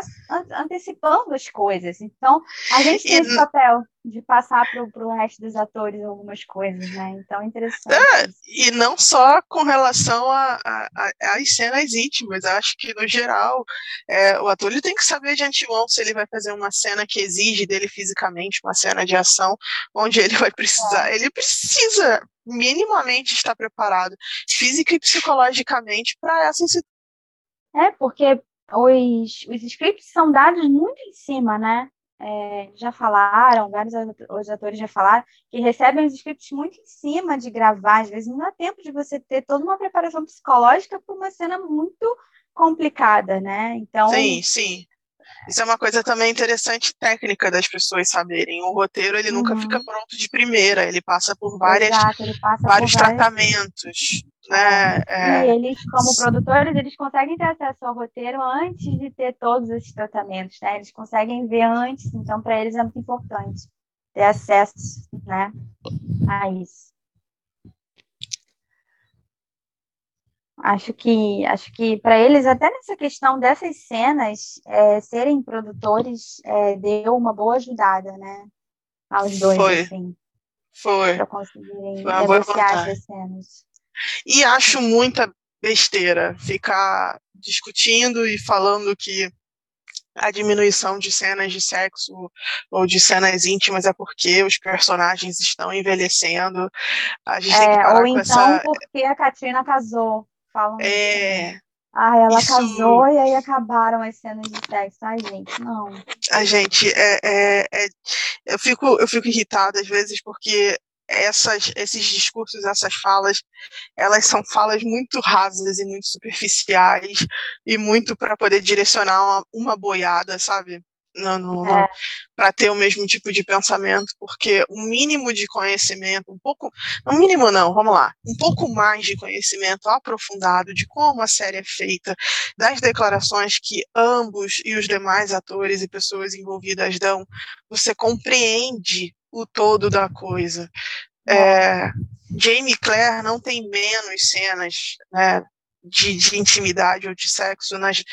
antecipando as coisas. Então, a gente tem esse papel de passar para o resto dos atores algumas coisas, né? Então, é interessante. É, e não só com relação às cenas íntimas, acho que, no geral, é, o ator ele tem que saber de antemão se ele vai fazer uma cena que exige dele fisicamente, uma cena de ação, onde ele vai precisar, é. ele precisa minimamente estar preparado, física e psicologicamente, para essa situação. É, porque os, os scripts são dados muito em cima, né? é, já falaram, vários os atores já falaram, que recebem os scripts muito em cima de gravar, às vezes não dá tempo de você ter toda uma preparação psicológica para uma cena muito complicada, né? Então. Sim, sim. Isso é uma coisa também interessante técnica das pessoas saberem. O roteiro ele uhum. nunca fica pronto de primeira, ele passa por várias, Exato, passa vários por tratamentos. Né? É. E eles, como produtores, eles conseguem ter acesso ao roteiro antes de ter todos esses tratamentos, né? Eles conseguem ver antes, então para eles é muito importante ter acesso, né, a isso. Acho que, acho que para eles, até nessa questão dessas cenas, é, serem produtores é, deu uma boa ajudada, né? Aos dois, Foi. assim. Foi. Para conseguirem Foi negociar essas cenas. E acho muita besteira ficar discutindo e falando que a diminuição de cenas de sexo ou de cenas íntimas é porque os personagens estão envelhecendo. A gente é, tem que parar ou então essa... porque a Katrina casou. Falam é... Ah, ela isso... casou e aí acabaram as cenas de sexo. Ai, gente, não. A gente, é, é, é, eu, fico, eu fico irritada às vezes porque essas, esses discursos, essas falas, elas são falas muito rasas e muito superficiais e muito para poder direcionar uma, uma boiada, sabe? É. para ter o mesmo tipo de pensamento, porque o mínimo de conhecimento, um pouco, não mínimo não, vamos lá, um pouco mais de conhecimento aprofundado de como a série é feita, das declarações que ambos e os demais atores e pessoas envolvidas dão, você compreende o todo da coisa. É, Jamie Claire não tem menos cenas né, de, de, intimidade ou de sexo nas,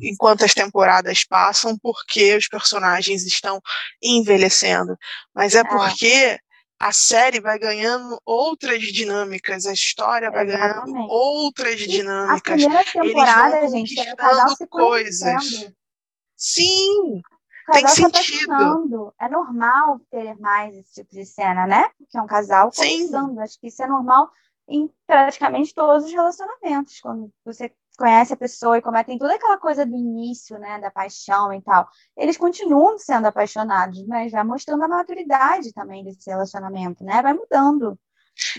enquanto as temporadas passam, porque os personagens estão envelhecendo. Mas é, é. porque a série vai ganhando outras dinâmicas, a história vai Exatamente. ganhando outras dinâmicas. A primeira temporada, Eles vão gente, é coisas. Sim, tem tá sentido. É normal ter mais esse tipo de cena, né? Porque é um casal conversando. Acho que isso é normal em praticamente todos os relacionamentos. Quando você conhece a pessoa e como é, tem toda aquela coisa do início, né, da paixão e tal. Eles continuam sendo apaixonados, mas vai mostrando a maturidade também desse relacionamento, né? Vai mudando.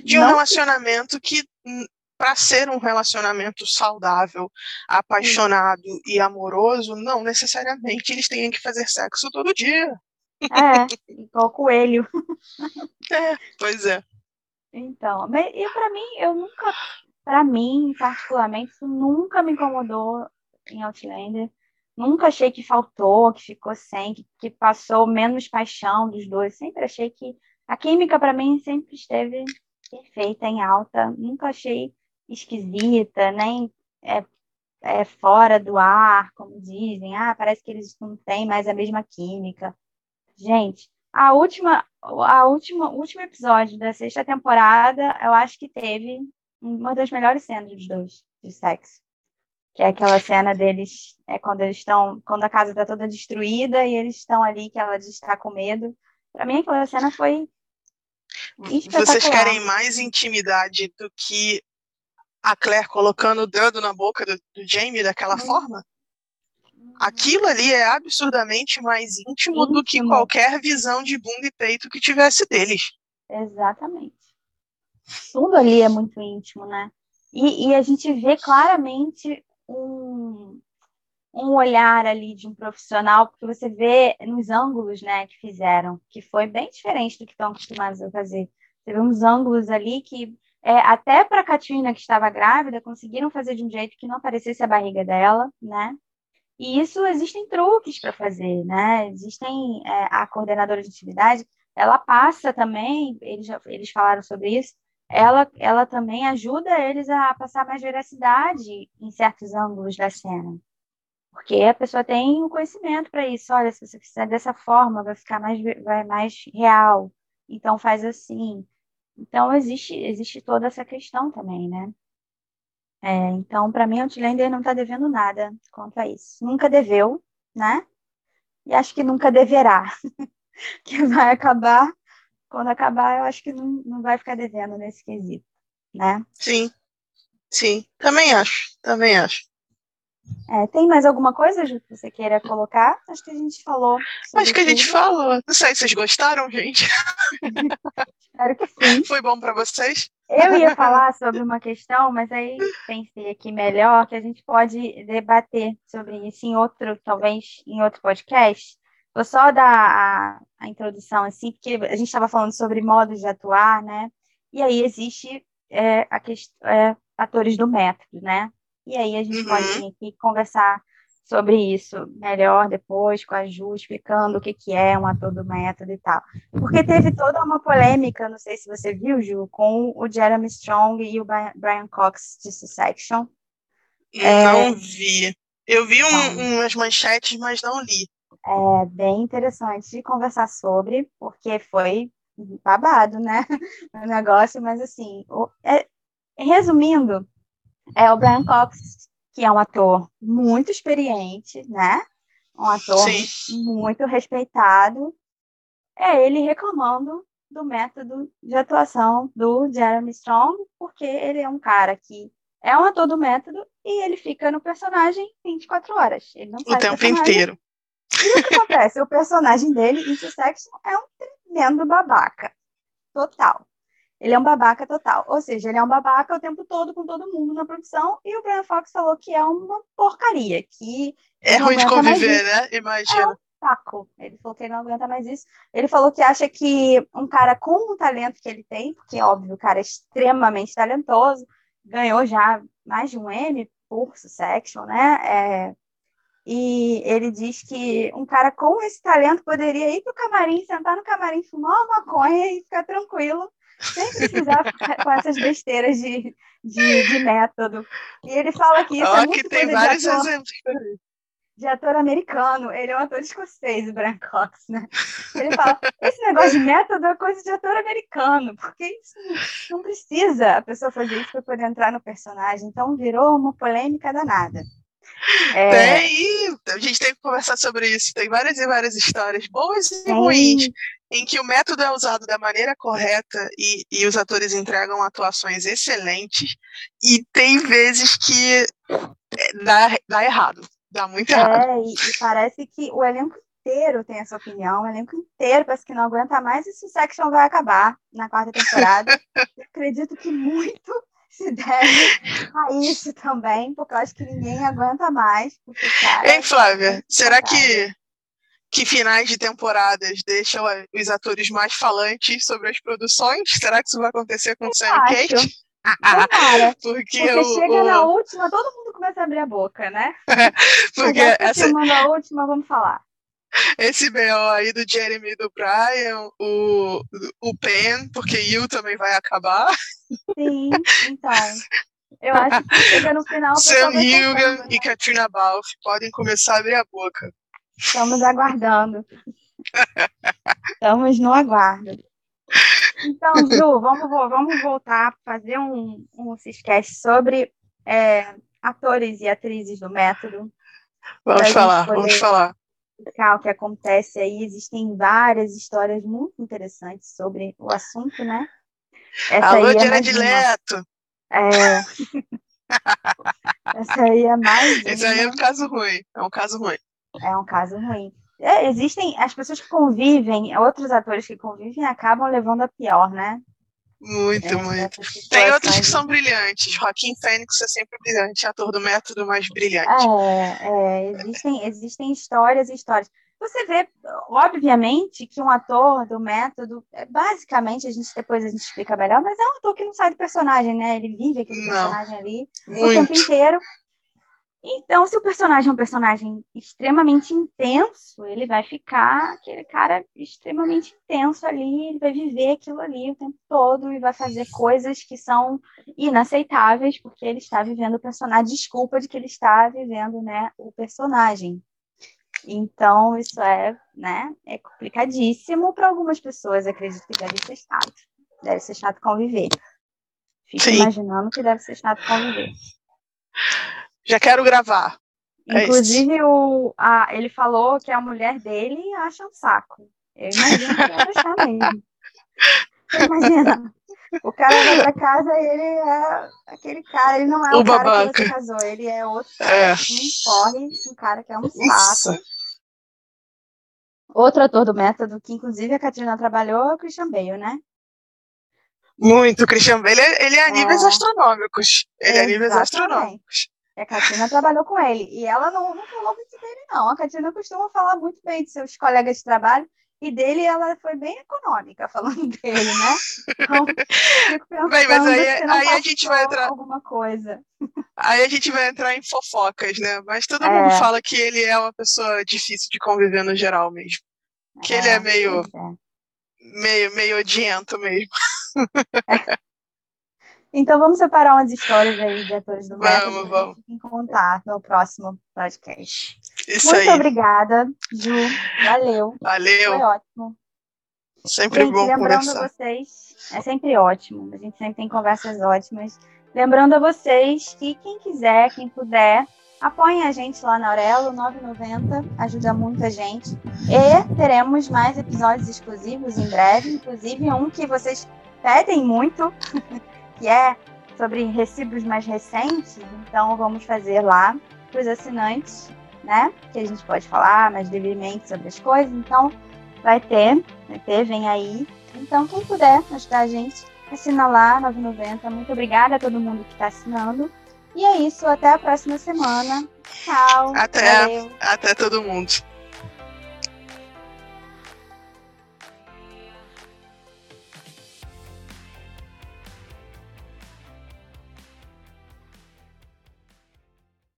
De um Não relacionamento que, que para ser um relacionamento saudável, apaixonado e amoroso, não necessariamente eles tenham que fazer sexo todo dia. É, igual coelho. (laughs) É, pois é. Então, e para mim, eu nunca, para mim, particularmente, isso nunca me incomodou em Outlander. Nunca achei que faltou, que ficou sem, que, que passou menos paixão dos dois. Sempre achei que a química para mim sempre esteve perfeita, em alta. Nunca achei esquisita, nem é, é fora do ar, como dizem. Ah, parece que eles não têm mais a mesma química. Gente, a última, a última, último episódio da sexta temporada, eu acho que teve uma das melhores cenas dos dois de sexo. Que é aquela cena deles, é quando eles estão, quando a casa está toda destruída e eles estão ali, que ela está com medo. Para mim, aquela cena foi Vocês querem mais intimidade do que a Claire colocando o dedo na boca do, do Jamie daquela uhum. forma? Aquilo ali é absurdamente mais íntimo, íntimo, do que qualquer visão de bunda e peito que tivesse deles. Exatamente. Tudo ali é muito íntimo, né? E, e a gente vê claramente um, um olhar ali de um profissional, porque você vê nos ângulos né, que fizeram, que foi bem diferente do que estão acostumados a fazer. Vê uns ângulos ali que É, até para a Katrina, que estava grávida, conseguiram fazer de um jeito que não aparecesse a barriga dela, né? E isso existem truques para fazer, né? Existem é, a coordenadora de atividade, ela passa também, eles, eles falaram sobre isso, ela, ela também ajuda eles a passar mais veracidade em certos ângulos da cena. Porque a pessoa tem o conhecimento para isso. Olha, se você fizer dessa forma, vai ficar mais, vai mais real. Então faz assim. Então existe, existe toda essa questão também, né? É, então, para mim, o Outlander não está devendo nada quanto a isso. Nunca deveu, né? E acho que nunca deverá. (laughs) que vai acabar quando acabar, eu acho que não, não vai ficar devendo nesse quesito, né? Sim, sim, também acho, também acho. É, tem mais alguma coisa, Ju, que você queira colocar? Acho que a gente falou. Acho que a gente falou. Não sei, vocês gostaram, gente? (laughs) Espero que sim. (laughs) Foi bom para vocês? Eu ia falar (laughs) sobre uma questão, mas aí pensei aqui melhor que a gente pode debater sobre isso em outro, talvez em outro podcast, Vou só dar a, a introdução, assim, porque a gente estava falando sobre modos de atuar, né? E aí existe é, a questão, é, atores do método, né? E aí a gente uhum. pode vir aqui conversar sobre isso melhor depois com a Ju, explicando o que, que é um ator do método e tal. Porque teve toda uma polêmica, não sei se você viu, Ju, com o Jeremy Strong e o Brian Cox de Succession. Não é... vi. Eu vi um, umas manchetes, mas não li é bem interessante de conversar sobre, porque foi babado, né? (laughs) O negócio, mas assim, o, é, resumindo, é o Brian Cox, que é um ator muito experiente, né? Um ator Sim. muito respeitado. É ele reclamando do método de atuação do Jeremy Strong, porque ele é um cara que é um ator do método e ele fica no personagem 24 horas. Ele não o tempo inteiro. E o que acontece? O personagem dele, em Succession, é um tremendo babaca. Total. Ele é um babaca total. Ou seja, ele é um babaca o tempo todo com todo mundo na produção. E o Brian Fox falou que é uma porcaria. Que é ruim de conviver, né? Imagina. É um saco. Ele falou que ele não aguenta mais isso. Ele falou que acha que um cara com o talento que ele tem, porque, óbvio, o cara é extremamente talentoso, ganhou já mais de um M por Succession, né? É, e ele diz que um cara com esse talento poderia ir para o camarim, sentar no camarim, fumar uma maconha e ficar tranquilo, sem precisar com essas besteiras de, de, de, método. E ele fala que isso oh, é muito que tem vários de ator, exemplos de ator americano. Ele é um ator escocês, o Brian Cox, né? Ele fala, esse negócio de método é coisa de ator americano, porque isso não precisa a pessoa fazer isso para poder entrar no personagem. Então virou uma polêmica danada. É... Tem, a gente tem que conversar sobre isso. Tem várias e várias histórias, boas e ruins, em que o método é usado da maneira correta e, e os atores entregam atuações excelentes, e tem vezes que é, dá, dá errado, dá muito errado. É, e, e parece que o elenco inteiro tem essa opinião, o elenco inteiro parece que não aguenta mais e Succession vai acabar na quarta temporada. (laughs) acredito que muito se deve a isso também, porque eu acho que ninguém aguenta mais. Porque, cara, Ei, Flávia, é será que, que finais de temporadas deixam os atores mais falantes sobre as produções? Será que isso vai acontecer com o Sam Kate? Tomara, porque, porque o, chega o... na última, todo mundo começa a abrir a boca, né? (laughs) porque essa... na última, vamos falar esse BO aí do Jeremy e do Brian, o, o Pen, porque Yu também vai acabar. Sim, então. Eu (laughs) acho que chega no final. Sam Hilgan né? e Katrina Balfe podem começar a abrir a boca. Estamos aguardando. Estamos no aguardo. Então, Ju, vamos, vamos voltar fazer um, um esquece sobre é, atores e atrizes do método. Vamos falar, vamos falar o que acontece aí. Existem várias histórias muito interessantes sobre o assunto, né? Essa Alô, Jared é Leto! É... (laughs) Essa aí é mais. Esse aí é um caso ruim. É um caso ruim. É um caso ruim. É, existem as pessoas que convivem, outros atores que convivem acabam levando a pior, né? Muito, é, muito. Tem outros que são brilhantes. Joaquim Fênix é sempre brilhante, ator do método mais brilhante. É, é, existem, existem histórias e histórias. você vê, obviamente, que um ator do método, é, basicamente, a gente depois a gente explica melhor, mas é um ator que não sai do personagem, né? Ele vive aquele não, personagem ali muito. o tempo inteiro. Então, se o personagem é um personagem extremamente intenso, ele vai ficar aquele cara extremamente intenso ali, ele vai viver aquilo ali o tempo todo e vai fazer coisas que são inaceitáveis, porque ele está vivendo o personagem, desculpa de que ele está vivendo, né, o personagem. Então, isso é, né, é complicadíssimo para algumas pessoas, acredito que deve ser chato. Deve ser chato conviver. Fico Sim. imaginando que deve ser chato conviver. Já quero gravar. É Inclusive, é o, a, ele falou que a mulher dele acha um saco. Eu imagino que deve achar mesmo. (laughs) Imagina. O cara vai pra casa e ele é aquele cara, ele não é o, o cara babaca. que você casou, ele é outro cara, é. um corre, um cara que é um saco. Outro ator do método, que inclusive a Catrina trabalhou, é o Christian Bale, né? Muito, Christian Bale, ele, ele é a níveis é. astronômicos. Ele é a níveis astronômicos. A Catina trabalhou com ele. E ela não, não falou muito dele, não. A Catina costuma falar muito bem de seus colegas de trabalho. E dele ela foi bem econômica falando (laughs) dele, né? Então, fico pensando (laughs) bem, mas aí, aí a gente vai entrar alguma coisa. Aí a gente vai entrar em fofocas, né? Mas todo é. mundo fala que ele é uma pessoa difícil de conviver no geral mesmo. Que é, ele é meio, é. meio, meio odiento mesmo. Então vamos separar umas histórias aí de atores do método vamos, vamos. em contar no próximo podcast. Isso Muito aí. obrigada, Ju. Valeu. Valeu. Foi ótimo. Sempre gente, bom lembrando conversar. vocês, é sempre ótimo. A gente sempre tem conversas ótimas. Lembrando a vocês que quem quiser, quem puder, apoiem a gente lá na Aurelo 990, ajuda muita gente. E teremos mais episódios exclusivos em breve, inclusive um que vocês pedem muito. (laughs) que é sobre recibos mais recentes, então vamos fazer lá para os assinantes, né? Que a gente pode falar mais livremente sobre as coisas. Então, vai ter, vai ter, vem aí. Então, quem puder ajudar a gente, assina lá, 9,90. Muito obrigada a todo mundo que está assinando. E é isso, até a próxima semana. Tchau. Até, valeu. até todo mundo.